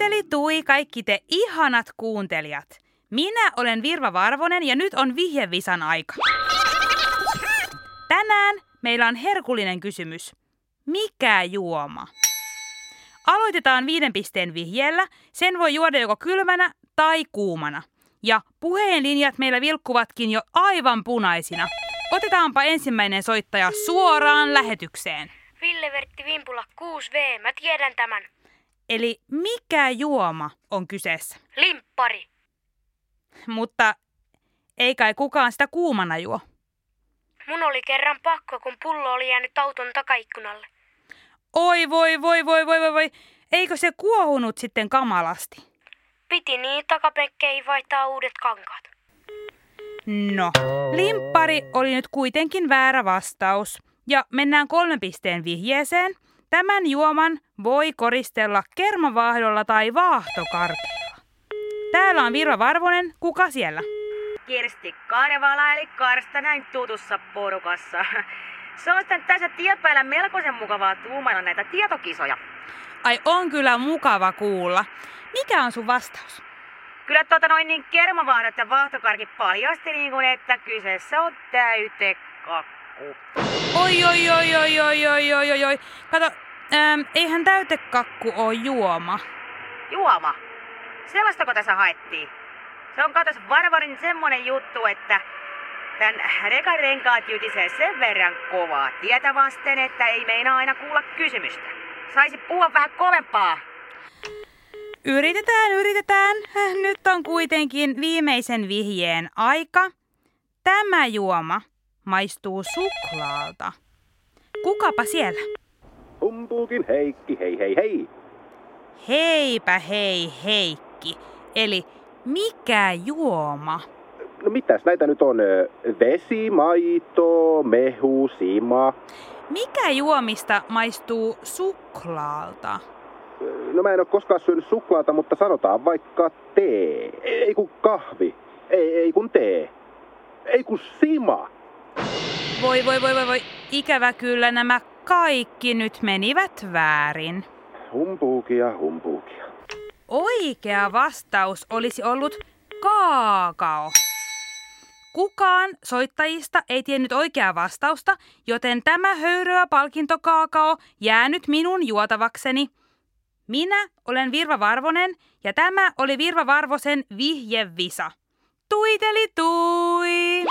Tuiteli tui kaikki te ihanat kuuntelijat. Minä olen Virva Varvonen ja nyt on vihjevisan aika. Tänään meillä on herkullinen kysymys. Mikä juoma? Aloitetaan viiden pisteen vihjeellä. Sen voi juoda joko kylmänä tai kuumana. Ja puheenlinjat meillä vilkkuvatkin jo aivan punaisina. Otetaanpa ensimmäinen soittaja suoraan lähetykseen. Ville Vertti Vimpula 6V, mä tiedän tämän. Eli mikä juoma on kyseessä? Limppari. Mutta ei kai kukaan sitä kuumana juo. Mun oli kerran pakko, kun pullo oli jäänyt auton takaikkunalle. Oi voi voi voi voi voi voi. Eikö se kuohunut sitten kamalasti? Piti niin takapekkeihin vaihtaa uudet kankaat. No, limppari oli nyt kuitenkin väärä vastaus. Ja mennään kolmen pisteen vihjeeseen. Tämän juoman voi koristella kermavaahdolla tai vaahtokarkeilla. Täällä on Virva Varvonen. Kuka siellä? Kirsti Karvala eli Karsta näin tutussa porukassa. Se on tässä tietpäillä melkoisen mukavaa tuumailla näitä tietokisoja. Ai on kyllä mukava kuulla. Mikä on sun vastaus? Kyllä tuota noin niin kermavaahdot ja vaahtokarkit paljasti niin kuin, että kyseessä on täytekakku. Oi oi oi oi oi oi oi oi oi. Kato, ähm, eihän täytekakku oo juoma. Juoma. Sellaistako tässä haettiin? Se on katos varvarin semmonen juttu, että tän rekan renkaat jytisee sen verran kovaa tietä vasten, että ei meinaa aina kuulla kysymystä. Saisi puhua vähän kovempaa. Yritetään, yritetään. Nyt on kuitenkin viimeisen vihjeen aika. Tämä juoma maistuu suklaalta. Kukapa siellä? Humpuukin Heikki, hei hei hei. Heipä hei Heikki. Eli mikä juoma? No mitäs näitä nyt on? Vesi, maito, mehu, sima. Mikä juomista maistuu suklaalta? No mä en ole koskaan syönyt suklaata, mutta sanotaan vaikka tee. Ei kun kahvi. Ei, ei kun tee. Ei kun sima. Voi voi voi voi voi. Ikävä kyllä nämä kaikki nyt menivät väärin. Humpuukia, humpuukia. Oikea vastaus olisi ollut kaakao. Kukaan soittajista ei tiennyt oikeaa vastausta, joten tämä höyryä palkintokaakao jää nyt minun juotavakseni. Minä olen Virva Varvonen ja tämä oli Virva Varvosen vihjevisa. Tuiteli tui!